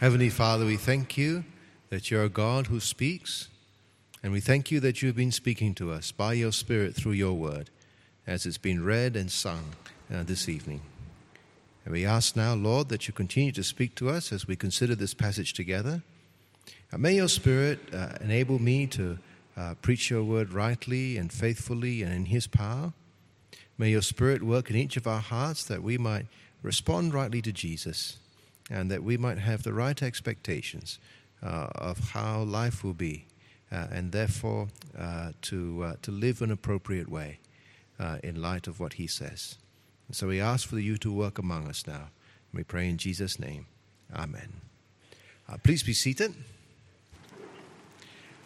Heavenly Father, we thank you that you're a God who speaks, and we thank you that you've been speaking to us by your Spirit through your word as it's been read and sung uh, this evening. And we ask now, Lord, that you continue to speak to us as we consider this passage together. And may your Spirit uh, enable me to uh, preach your word rightly and faithfully and in His power. May your Spirit work in each of our hearts that we might respond rightly to Jesus and that we might have the right expectations uh, of how life will be uh, and therefore uh, to, to live an appropriate way in light of what He says. And so we ask for you to work among us now. We pray in Jesus' name. Amen. Please be seated.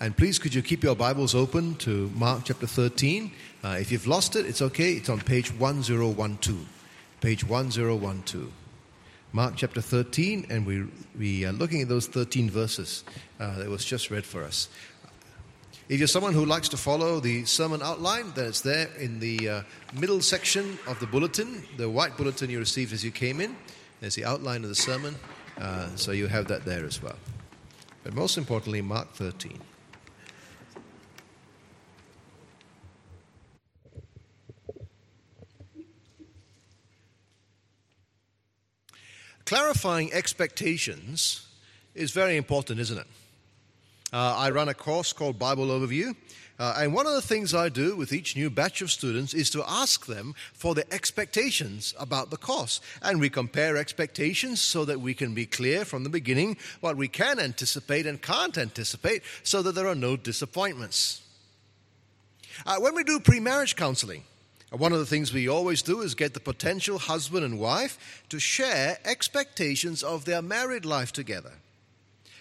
And please, could you keep your Bibles open to Mark chapter 13? Uh, if you've lost it, it's okay. It's on page 1012. Page 1012. Mark chapter 13, and we, we are looking at those 13 verses uh, that was just read for us. If you're someone who likes to follow the sermon outline, then it's there in the uh, middle section of the bulletin, the white bulletin you received as you came in. There's the outline of the sermon, uh, so you have that there as well. But most importantly, Mark 13. Clarifying expectations is very important, isn't it? Uh, I run a course called Bible Overview. Uh, and one of the things I do with each new batch of students is to ask them for their expectations about the course. And we compare expectations so that we can be clear from the beginning what we can anticipate and can't anticipate so that there are no disappointments. Uh, when we do pre marriage counseling, one of the things we always do is get the potential husband and wife to share expectations of their married life together.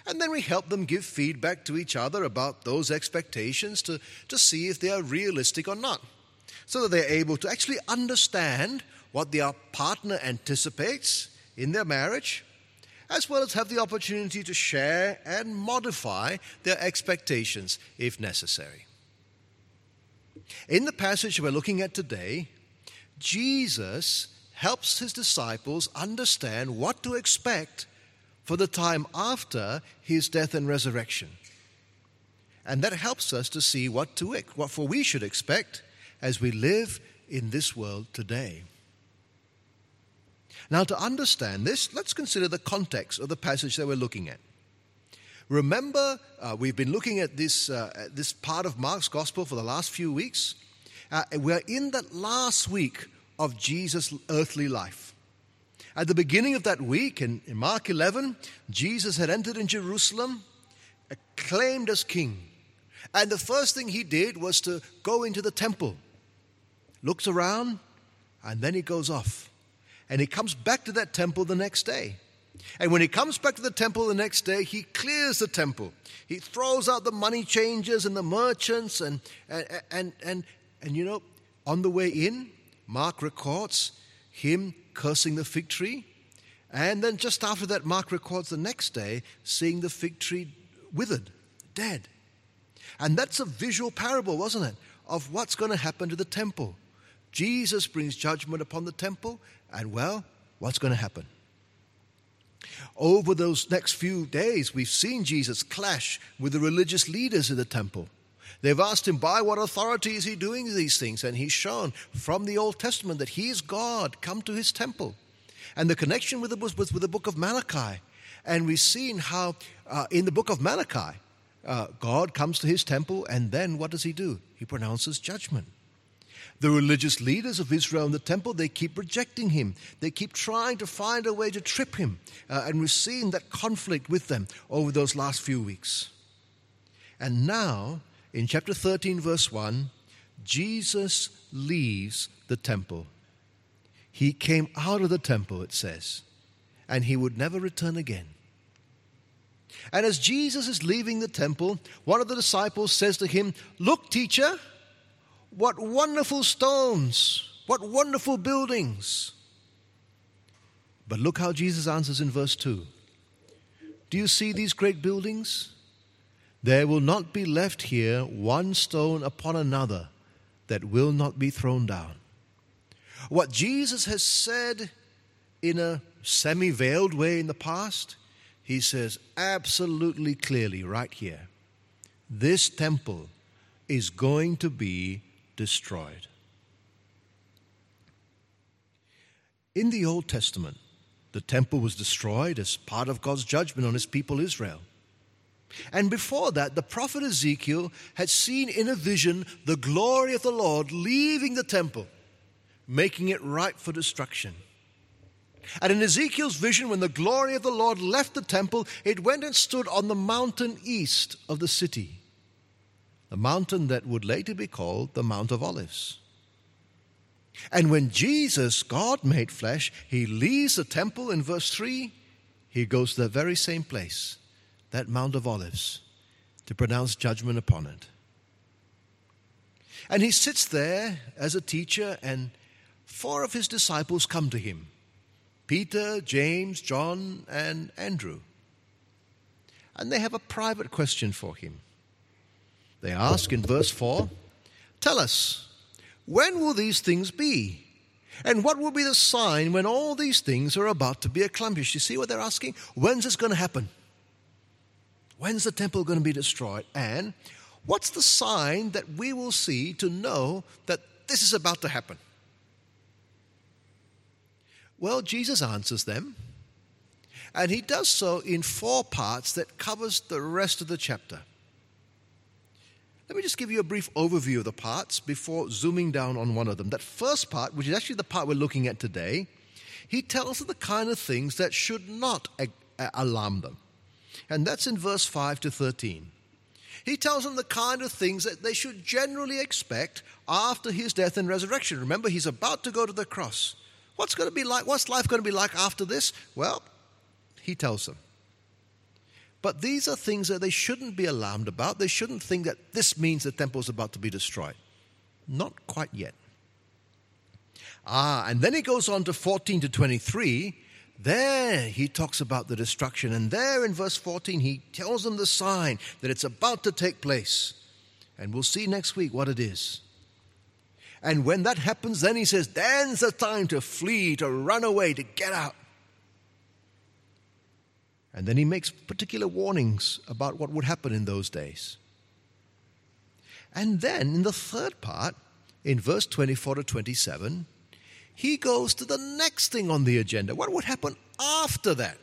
And then we help them give feedback to each other about those expectations to, to see if they are realistic or not, so that they're able to actually understand what their partner anticipates in their marriage, as well as have the opportunity to share and modify their expectations if necessary. In the passage we're looking at today, Jesus helps his disciples understand what to expect for the time after his death and resurrection. And that helps us to see what to what for we should expect as we live in this world today. Now, to understand this, let's consider the context of the passage that we're looking at. Remember, uh, we've been looking at this, uh, this part of Mark's gospel for the last few weeks. Uh, we're in that last week of Jesus' earthly life. At the beginning of that week, in, in Mark 11, Jesus had entered in Jerusalem, acclaimed as king. And the first thing he did was to go into the temple, looks around, and then he goes off. And he comes back to that temple the next day. And when he comes back to the temple the next day, he clears the temple. He throws out the money changers and the merchants. And, and, and, and, and you know, on the way in, Mark records him cursing the fig tree. And then just after that, Mark records the next day seeing the fig tree withered, dead. And that's a visual parable, wasn't it, of what's going to happen to the temple. Jesus brings judgment upon the temple, and well, what's going to happen? Over those next few days, we've seen Jesus clash with the religious leaders in the temple. They've asked him, by what authority is he doing these things? And he's shown from the Old Testament that he is God, come to his temple. And the connection with it was with the book of Malachi. And we've seen how uh, in the book of Malachi, uh, God comes to his temple, and then what does he do? He pronounces judgment. The religious leaders of Israel in the temple, they keep rejecting him. They keep trying to find a way to trip him. Uh, and we've seen that conflict with them over those last few weeks. And now, in chapter 13, verse 1, Jesus leaves the temple. He came out of the temple, it says, and he would never return again. And as Jesus is leaving the temple, one of the disciples says to him, Look, teacher, what wonderful stones! What wonderful buildings! But look how Jesus answers in verse 2. Do you see these great buildings? There will not be left here one stone upon another that will not be thrown down. What Jesus has said in a semi veiled way in the past, he says absolutely clearly right here this temple is going to be destroyed. In the Old Testament, the temple was destroyed as part of God's judgment on his people Israel. And before that, the prophet Ezekiel had seen in a vision the glory of the Lord leaving the temple, making it ripe for destruction. And in Ezekiel's vision, when the glory of the Lord left the temple, it went and stood on the mountain east of the city, the mountain that would later be called the Mount of Olives. And when Jesus, God made flesh, he leaves the temple in verse 3, he goes to the very same place, that Mount of Olives, to pronounce judgment upon it. And he sits there as a teacher, and four of his disciples come to him Peter, James, John, and Andrew. And they have a private question for him. They ask in verse 4 Tell us, when will these things be? And what will be the sign when all these things are about to be accomplished? You see what they're asking? When's this going to happen? When's the temple going to be destroyed? And what's the sign that we will see to know that this is about to happen? Well, Jesus answers them, and he does so in four parts that covers the rest of the chapter. Let me just give you a brief overview of the parts before zooming down on one of them. That first part, which is actually the part we're looking at today, he tells them the kind of things that should not alarm them. And that's in verse 5 to 13. He tells them the kind of things that they should generally expect after his death and resurrection. Remember, he's about to go to the cross. What's going to be like? What's life going to be like after this? Well, he tells them. But these are things that they shouldn't be alarmed about. They shouldn't think that this means the temple is about to be destroyed. Not quite yet. Ah, and then he goes on to 14 to 23. There he talks about the destruction. And there in verse 14, he tells them the sign that it's about to take place. And we'll see next week what it is. And when that happens, then he says, then's the time to flee, to run away, to get out. And then he makes particular warnings about what would happen in those days. And then in the third part, in verse 24 to 27, he goes to the next thing on the agenda. What would happen after that?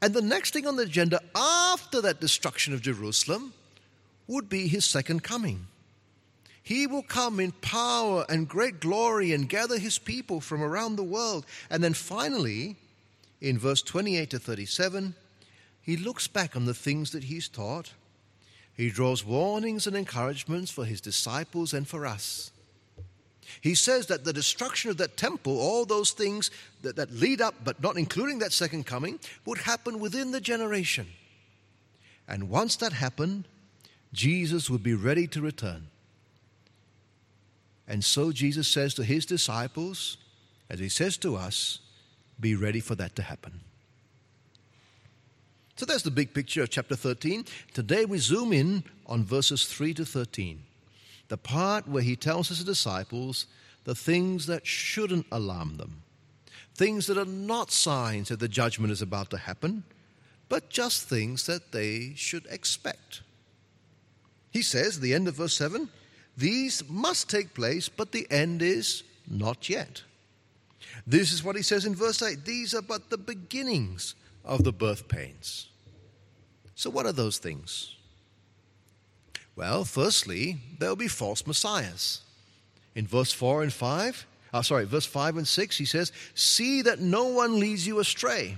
And the next thing on the agenda after that destruction of Jerusalem would be his second coming. He will come in power and great glory and gather his people from around the world. And then finally, in verse 28 to 37, he looks back on the things that he's taught. He draws warnings and encouragements for his disciples and for us. He says that the destruction of that temple, all those things that, that lead up, but not including that second coming, would happen within the generation. And once that happened, Jesus would be ready to return. And so Jesus says to his disciples, as he says to us, be ready for that to happen. So there's the big picture of chapter 13. Today we zoom in on verses 3 to 13, the part where he tells his disciples the things that shouldn't alarm them, things that are not signs that the judgment is about to happen, but just things that they should expect. He says at the end of verse 7 these must take place, but the end is not yet. This is what he says in verse 8 these are but the beginnings of the birth pains. So, what are those things? Well, firstly, there will be false messiahs. In verse 4 and 5, oh, sorry, verse 5 and 6, he says, See that no one leads you astray.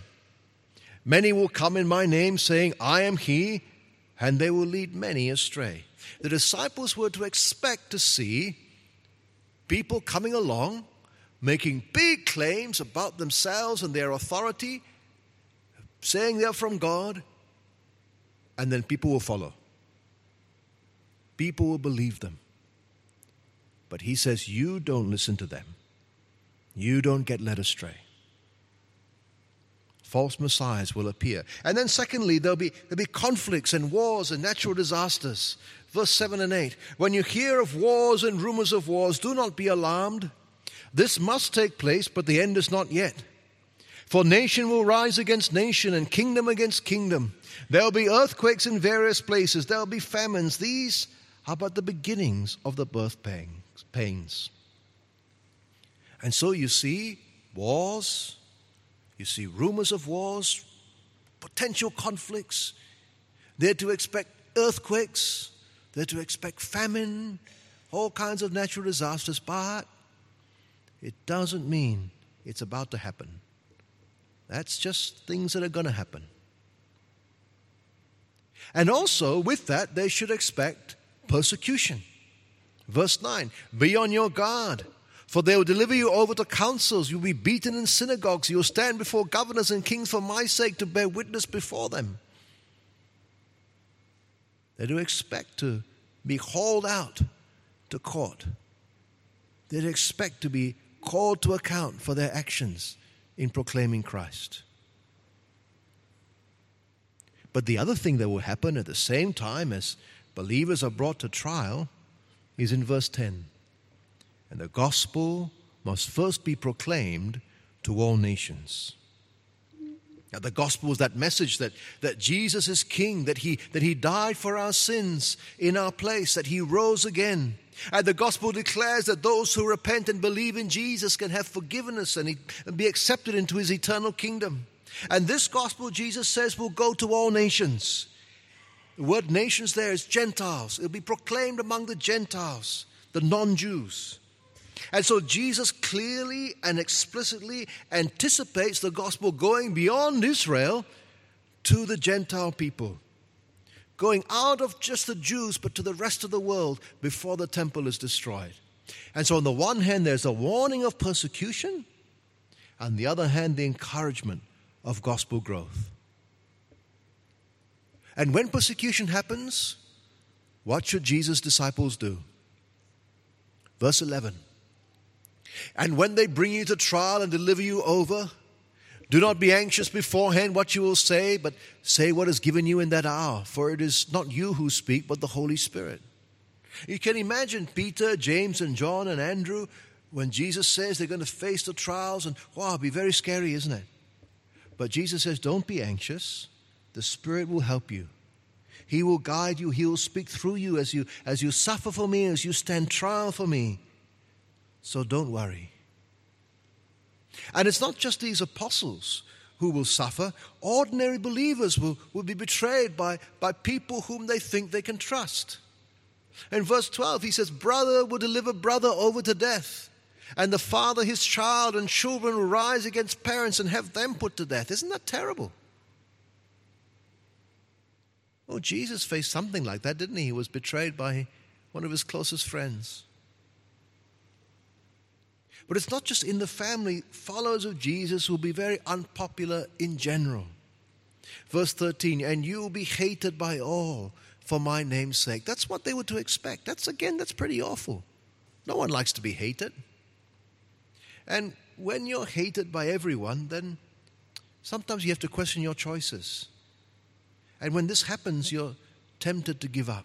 Many will come in my name, saying, I am he, and they will lead many astray the disciples were to expect to see people coming along making big claims about themselves and their authority, saying they're from God, and then people will follow. People will believe them. But he says, You don't listen to them, you don't get led astray false messiahs will appear. And then, secondly, there'll be, there'll be conflicts and wars and natural disasters. Verse 7 and 8 When you hear of wars and rumors of wars, do not be alarmed. This must take place, but the end is not yet. For nation will rise against nation and kingdom against kingdom. There will be earthquakes in various places. There will be famines. These are but the beginnings of the birth pains. And so you see wars, you see rumors of wars, potential conflicts. They're to expect earthquakes, they're to expect famine, all kinds of natural disasters, but it doesn't mean it's about to happen. That's just things that are going to happen. And also, with that, they should expect persecution. Verse 9 Be on your guard, for they will deliver you over to councils. You'll be beaten in synagogues. You'll stand before governors and kings for my sake to bear witness before them. They do expect to be hauled out to court. They'd expect to be called to account for their actions in proclaiming Christ. But the other thing that will happen at the same time as believers are brought to trial is in verse 10. And the gospel must first be proclaimed to all nations. Now, the gospel is that message that, that Jesus is king, that he, that he died for our sins in our place, that he rose again. And the gospel declares that those who repent and believe in Jesus can have forgiveness and, be accepted into his eternal kingdom. And this gospel, Jesus says, will go to all nations. The word nations there is Gentiles. It'll be proclaimed among the Gentiles, the non Jews. And so Jesus clearly and explicitly anticipates the gospel going beyond Israel to the Gentile people, going out of just the Jews, but to the rest of the world before the temple is destroyed. And so, on the one hand, there's a warning of persecution, on the other hand, the encouragement of gospel growth. And when persecution happens, what should Jesus' disciples do? Verse 11 And when they bring you to trial and deliver you over, do not be anxious beforehand what you will say, but say what is given you in that hour, for it is not you who speak, but the Holy Spirit. You can imagine Peter, James, and John and Andrew when Jesus says they're going to face the trials, and wow, it'll be very scary, isn't it? But Jesus says, Don't be anxious. The Spirit will help you. He will guide you. He will speak through you as you, as you suffer for me, as you stand trial for me. So don't worry. And it's not just these apostles who will suffer, ordinary believers will, will be betrayed by, by people whom they think they can trust. In verse 12, he says, Brother will deliver brother over to death and the father his child, and children will rise against parents and have them put to death. Isn't that terrible? Oh, Jesus faced something like that, didn't he? He was betrayed by one of his closest friends. But it's not just in the family. Followers of Jesus will be very unpopular in general. Verse 13, and you will be hated by all for my name's sake. That's what they were to expect. That's again, that's pretty awful. No one likes to be hated. And when you're hated by everyone, then sometimes you have to question your choices. And when this happens, you're tempted to give up.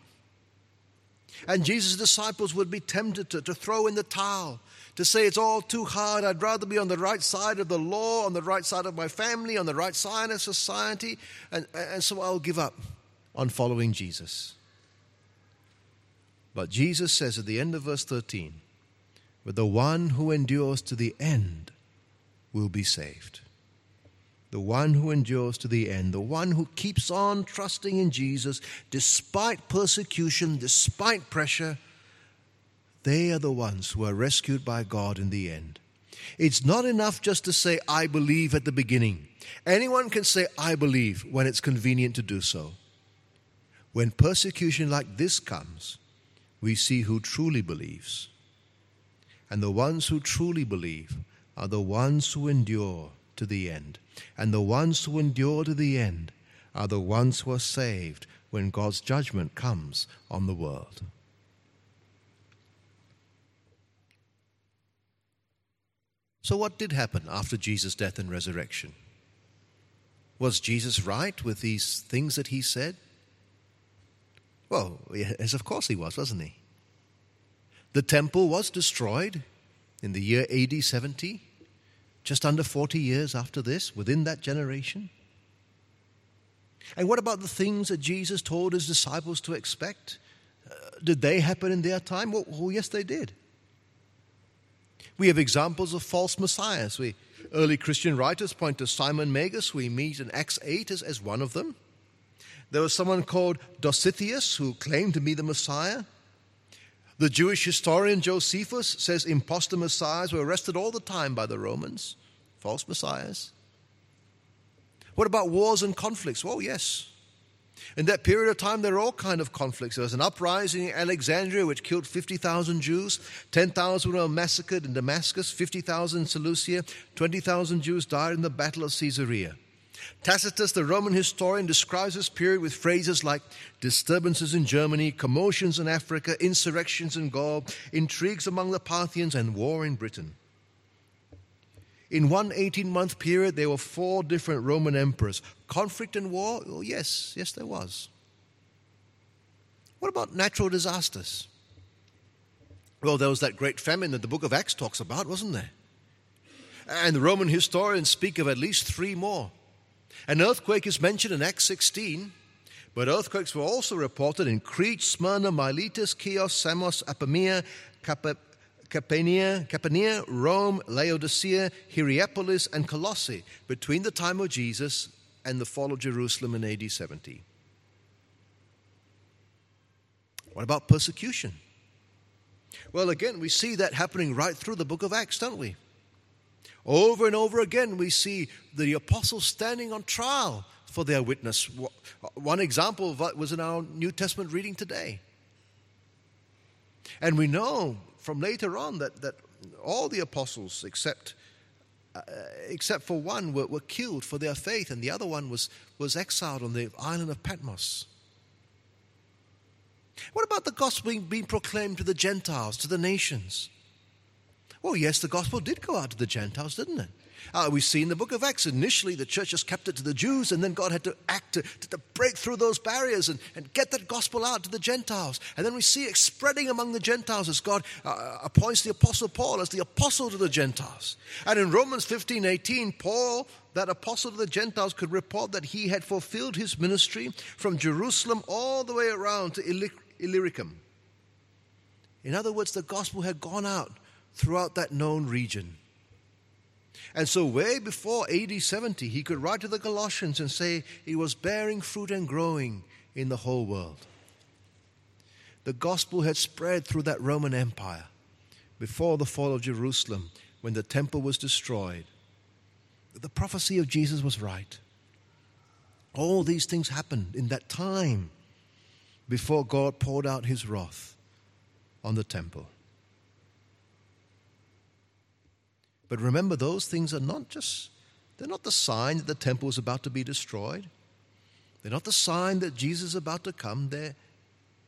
And Jesus' disciples would be tempted to, to throw in the towel, to say it's all too hard. I'd rather be on the right side of the law, on the right side of my family, on the right side of society, and, and so I'll give up on following Jesus. But Jesus says at the end of verse 13, but the one who endures to the end will be saved. The one who endures to the end, the one who keeps on trusting in Jesus despite persecution, despite pressure, they are the ones who are rescued by God in the end. It's not enough just to say, I believe at the beginning. Anyone can say, I believe when it's convenient to do so. When persecution like this comes, we see who truly believes. And the ones who truly believe are the ones who endure to the end. And the ones who endure to the end are the ones who are saved when God's judgment comes on the world. So, what did happen after Jesus' death and resurrection? Was Jesus right with these things that he said? Well, yes, of course he was, wasn't he? The temple was destroyed in the year AD 70. Just under 40 years after this, within that generation? And what about the things that Jesus told his disciples to expect? Uh, did they happen in their time? Well, well, yes, they did. We have examples of false messiahs. We, early Christian writers point to Simon Magus, we meet in Acts 8 as, as one of them. There was someone called Dositheus who claimed to be the Messiah. The Jewish historian Josephus says impostor messiahs were arrested all the time by the Romans, false messiahs. What about wars and conflicts? Well, yes. In that period of time, there were all kind of conflicts. There was an uprising in Alexandria which killed 50,000 Jews. 10,000 were massacred in Damascus, 50,000 in Seleucia. 20,000 Jews died in the Battle of Caesarea. Tacitus, the Roman historian, describes this period with phrases like disturbances in Germany, commotions in Africa, insurrections in Gaul, intrigues among the Parthians, and war in Britain. In one 18 month period, there were four different Roman emperors. Conflict and war? Oh, yes, yes, there was. What about natural disasters? Well, there was that great famine that the book of Acts talks about, wasn't there? And the Roman historians speak of at least three more. An earthquake is mentioned in Acts 16, but earthquakes were also reported in Crete, Smyrna, Miletus, Chios, Samos, Apamea, Cap- Campania, Rome, Laodicea, Hierapolis, and Colossae between the time of Jesus and the fall of Jerusalem in AD 70. What about persecution? Well, again, we see that happening right through the book of Acts, don't we? Over and over again, we see the apostles standing on trial for their witness. One example of that was in our New Testament reading today. And we know from later on that, that all the apostles, except, uh, except for one, were, were killed for their faith, and the other one was, was exiled on the island of Patmos. What about the gospel being, being proclaimed to the Gentiles, to the nations? Well, yes, the gospel did go out to the Gentiles, didn't it? Uh, we see in the book of Acts, initially the church just kept it to the Jews, and then God had to act to, to, break through those barriers and, and get that gospel out to the Gentiles. And then we see it spreading among the Gentiles as God uh, appoints the apostle Paul as the apostle to the Gentiles. And in Romans 15 18, Paul, that apostle to the Gentiles, could report that he had fulfilled his ministry from Jerusalem all the way around to Illyricum. In other words, the gospel had gone out throughout that known region. And so, way before AD 70, he could write to the Colossians and say he was bearing fruit and growing in the whole world. The gospel had spread through that Roman Empire before the fall of Jerusalem when the temple was destroyed. The prophecy of Jesus was right. All these things happened in that time before God poured out his wrath on the temple. But remember, those things are not just, they're not the sign that the temple is about to be destroyed. They're not the sign that Jesus is about to come. They're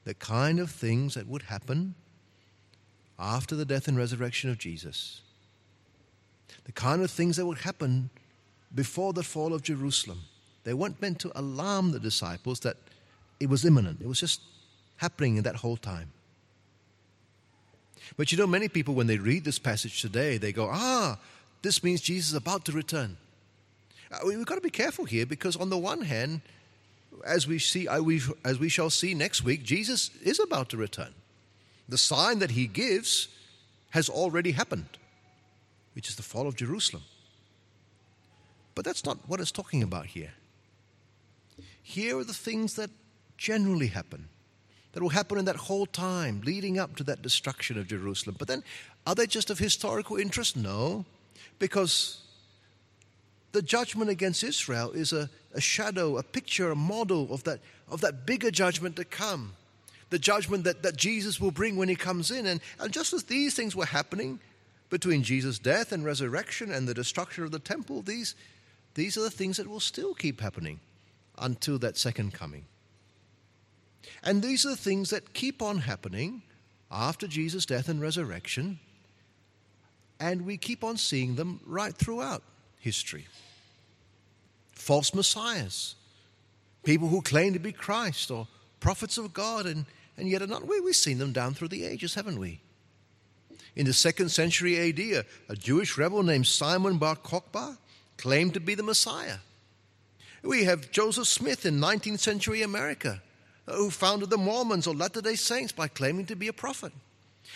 the kind of things that would happen after the death and resurrection of Jesus. The kind of things that would happen before the fall of Jerusalem. They weren't meant to alarm the disciples that it was imminent, it was just happening in that whole time. But you know, many people, when they read this passage today, they go, ah, this means Jesus is about to return. Uh, we've got to be careful here because, on the one hand, as we, see, as we shall see next week, Jesus is about to return. The sign that he gives has already happened, which is the fall of Jerusalem. But that's not what it's talking about here. Here are the things that generally happen that will happen in that whole time leading up to that destruction of Jerusalem. But then, are they just of historical interest? No, because the judgment against Israel is a, a shadow, a picture, a model of that, of that bigger judgment to come. The judgment that, that Jesus will bring when he comes in. And, and just as these things were happening between Jesus' death and resurrection and the destruction of the temple, these, these are the things that will still keep happening until that second coming. And these are the things that keep on happening after Jesus' death and resurrection, and we keep on seeing them right throughout history. False messiahs, people who claim to be Christ or prophets of God and, and yet are not. We, we've seen them down through the ages, haven't we? In the second century AD, a, a Jewish rebel named Simon Bar Kokhba claimed to be the Messiah. We have Joseph Smith in 19th century America, who founded the Mormons or Latter day Saints by claiming to be a prophet.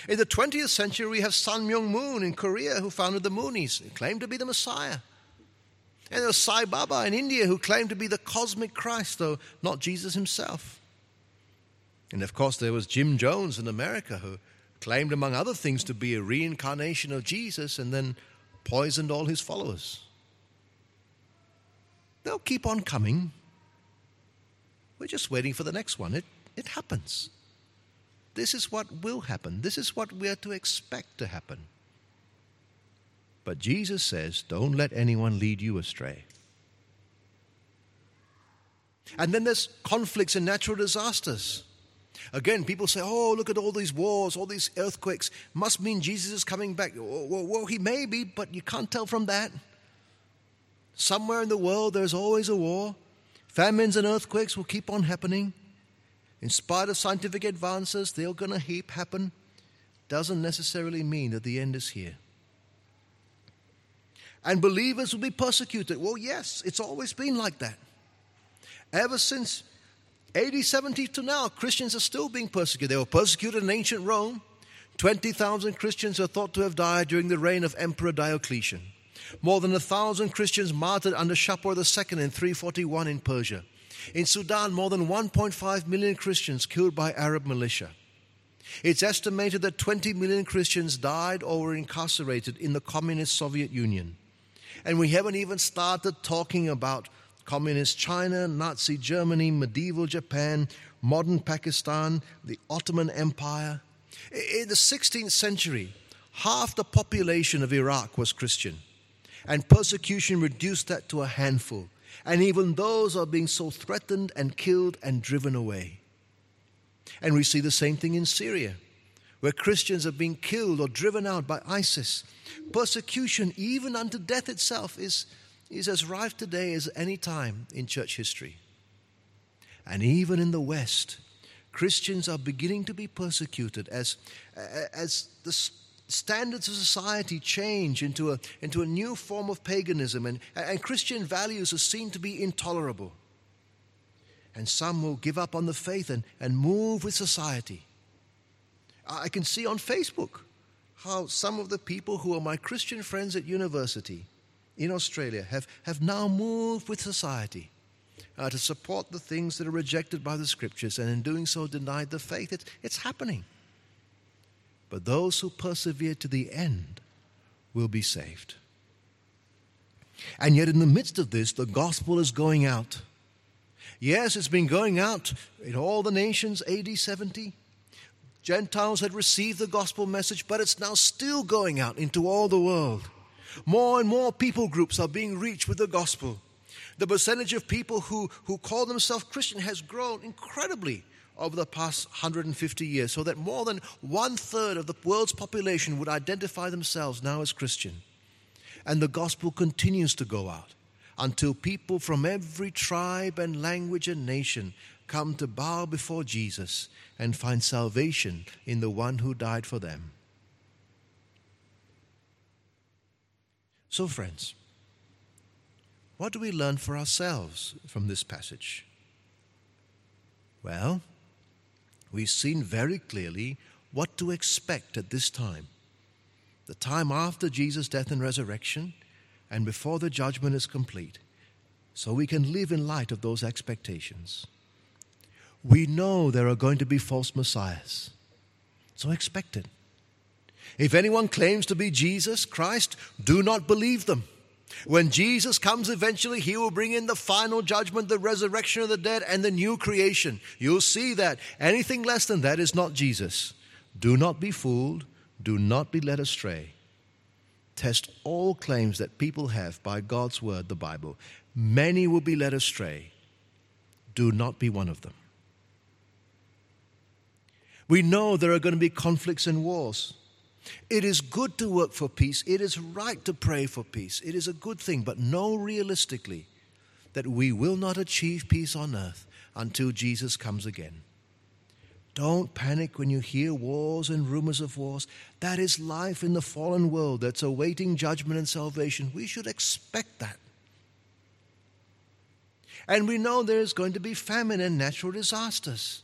In the 20th century, we have Sun Myung Moon in Korea, who founded the Moonies, and claimed to be the Messiah. And there's Sai Baba in India, who claimed to be the cosmic Christ, though not Jesus himself. And of course, there was Jim Jones in America, who claimed, among other things, to be a reincarnation of Jesus and then poisoned all his followers. They'll keep on coming. We're just waiting for the next one. It, it happens. This is what will happen. This is what we are to expect to happen. But Jesus says, don't let anyone lead you astray. And then there's conflicts and natural disasters. Again, people say, oh, look at all these wars, all these earthquakes. Must mean Jesus is coming back. Well, well, he may be, but you can't tell from that. Somewhere in the world, there's always a war. Famines and earthquakes will keep on happening. In spite of scientific advances, they're going to heap happen. Doesn't necessarily mean that the end is here. And believers will be persecuted. Well, yes, it's always been like that. Ever since AD 70 to now, Christians are still being persecuted. They were persecuted in ancient Rome. 20,000 Christians are thought to have died during the reign of Emperor Diocletian. More than a thousand Christians martyred under Shapur II in 341 in Persia. In Sudan, more than 1.5 million Christians killed by Arab militia. It's estimated that 20 million Christians died or were incarcerated in the communist Soviet Union. And we haven't even started talking about communist China, Nazi Germany, medieval Japan, modern Pakistan, the Ottoman Empire. In the 16th century, half the population of Iraq was Christian, and persecution reduced that to a handful. And even those are being so threatened and killed and driven away. And we see the same thing in Syria, where Christians are being killed or driven out by ISIS. Persecution, even unto death itself, is is as rife today as any time in church history. And even in the West, Christians are beginning to be persecuted as, as the standards of society change into a, into a new form of paganism, and, and Christian values are seen to be intolerable. And some will give up on the faith and, and move with society. I can see on Facebook how some of the people who are my Christian friends at university in Australia have, have now moved with society uh, to support the things that are rejected by the scriptures and in doing so denied the faith. It, it's happening. But those who persevere to the end will be saved. And yet, in the midst of this, the gospel is going out. Yes, it's been going out in all the nations, AD 70. Gentiles had received the gospel message, but it's now still going out into all the world. More and more people groups are being reached with the gospel. The percentage of people who, who call themselves Christian has grown incredibly over the past 150 years, so that more than one third of the world's population would identify themselves now as Christian. And the gospel continues to go out until people from every tribe and language and nation come to bow before Jesus and find salvation in the one who died for them. So, friends, what do we learn for ourselves from this passage? Well, we've seen very clearly what to expect at this time the time after Jesus' death and resurrection, and before the judgment is complete, so we can live in light of those expectations. We know there are going to be false messiahs, so expect it. If anyone claims to be Jesus Christ, do not believe them. When Jesus comes eventually, he will bring in the final judgment, the resurrection of the dead, and the new creation. You'll see that. Anything less than that is not Jesus. Do not be fooled. Do not be led astray. Test all claims that people have by God's word, the Bible. Many will be led astray. Do not be one of them. We know there are going to be conflicts and wars. It is good to work for peace. It is right to pray for peace. It is a good thing, but know realistically that we will not achieve peace on earth until Jesus comes again. Don't panic when you hear wars and rumors of wars. That is life in the fallen world that's awaiting judgment and salvation. We should expect that. And we know there is going to be famine and natural disasters.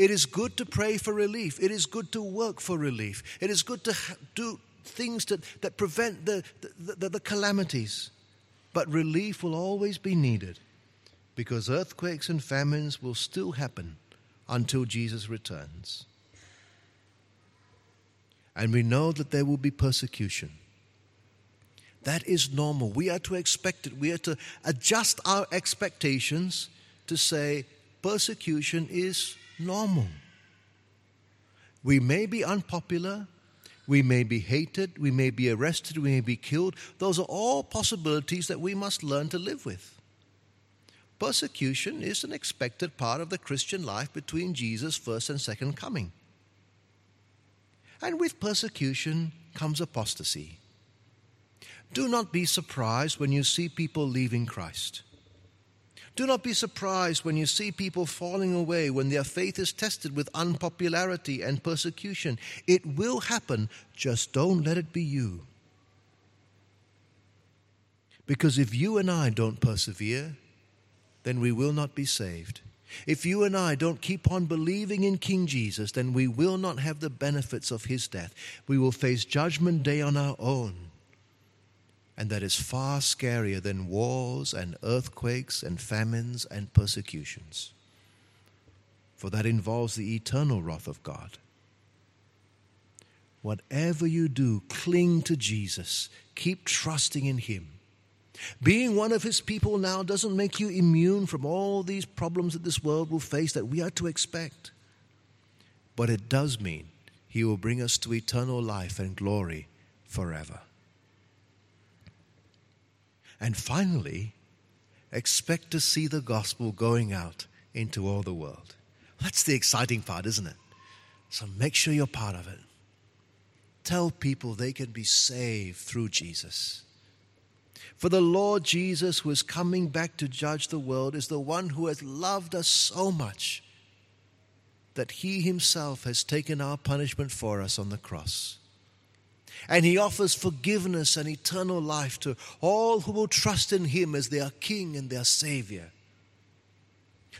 It is good to pray for relief. It is good to work for relief. It is good to do things that, that prevent the, the, the, the calamities. But relief will always be needed because earthquakes and famines will still happen until Jesus returns. And we know that there will be persecution. That is normal. We are to expect it. We are to adjust our expectations to say persecution is normal. We may be unpopular, we may be hated, we may be arrested, we may be killed. Those are all possibilities that we must learn to live with. Persecution is an expected part of the Christian life between Jesus' first and second coming. And with persecution comes apostasy. Do not be surprised when you see people leaving Christ. Do not be surprised when you see people falling away when their faith is tested with unpopularity and persecution. It will happen, just don't let it be you. Because if you and I don't persevere, then we will not be saved. If you and I don't keep on believing in King Jesus, then we will not have the benefits of his death. We will face judgment day on our own. And that is far scarier than wars and earthquakes and famines and persecutions. For that involves the eternal wrath of God. Whatever you do, cling to Jesus. Keep trusting in him. Being one of his people now doesn't make you immune from all these problems that this world will face that we are to expect. But it does mean he will bring us to eternal life and glory forever. And finally, expect to see the gospel going out into all the world. That's the exciting part, isn't it? So make sure you're part of it. Tell people they can be saved through Jesus. For the Lord Jesus, who is coming back to judge the world, is the one who has loved us so much that he himself has taken our punishment for us on the cross. And he offers forgiveness and eternal life to all who will trust in him as their king and their savior.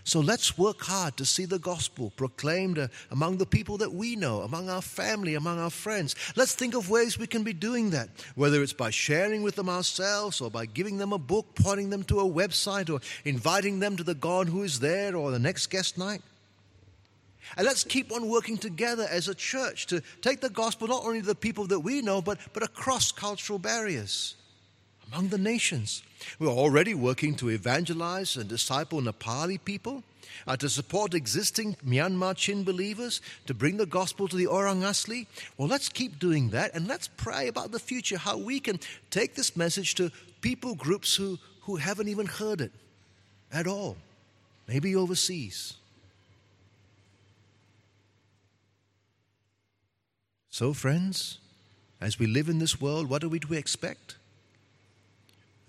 So let's work hard to see the gospel proclaimed uh, among the people that we know, among our family, among our friends. Let's think of ways we can be doing that, whether it's by sharing with them ourselves or by giving them a book, pointing them to a website, or inviting them to the God who is there or the next guest night. And let's keep on working together as a church to take the gospel not only to the people that we know, but, but across cultural barriers among the nations. We're already working to evangelize and disciple Nepali people, uh, to support existing Myanmar Chin believers, to bring the gospel to the Orang Asli. Well, let's keep doing that and let's pray about the future, how we can take this message to people groups who, who haven't even heard it at all, maybe overseas. So, friends, as we live in this world, what are we to expect?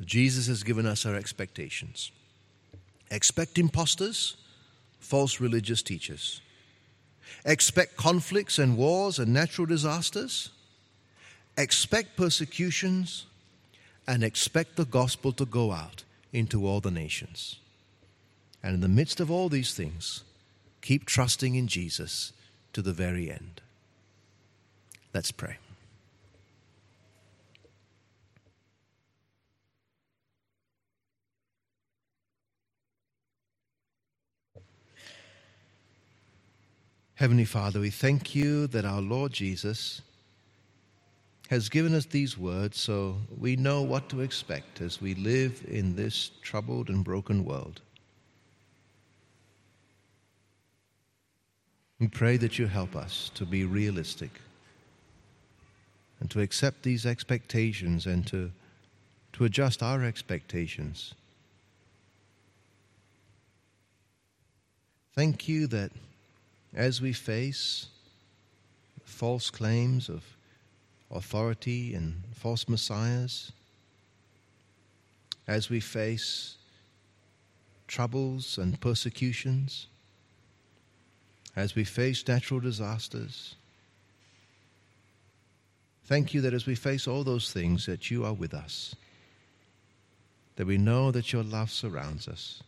Jesus has given us our expectations. Expect impostors, false religious teachers. Expect conflicts and wars and natural disasters. Expect persecutions and expect the gospel to go out into all the nations. And in the midst of all these things, keep trusting in Jesus to the very end. Let's pray. Heavenly Father, we thank you that our Lord Jesus has given us these words so we know what to expect as we live in this troubled and broken world. We pray that you help us to be realistic and to accept these expectations and to, to adjust our expectations. Thank you that as we face false claims of authority and false messiahs, as we face troubles and persecutions, as we face natural disasters. Thank you that as we face all those things, that you are with us, that we know that your love surrounds us.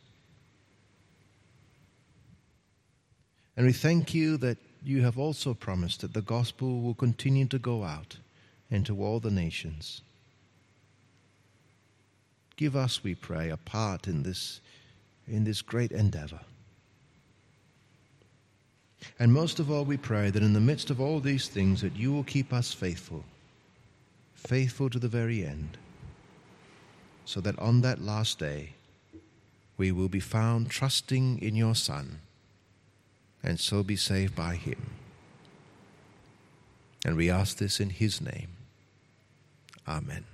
And we thank you that you have also promised that the gospel will continue to go out into all the nations. Give us, we pray, a part in this, in this great endeavor. And most of all, we pray that in the midst of all these things, that you will keep us faithful, faithful to the very end, so that on that last day, we will be found trusting in your Son, and so be saved by him. And we ask this in his name. Amen.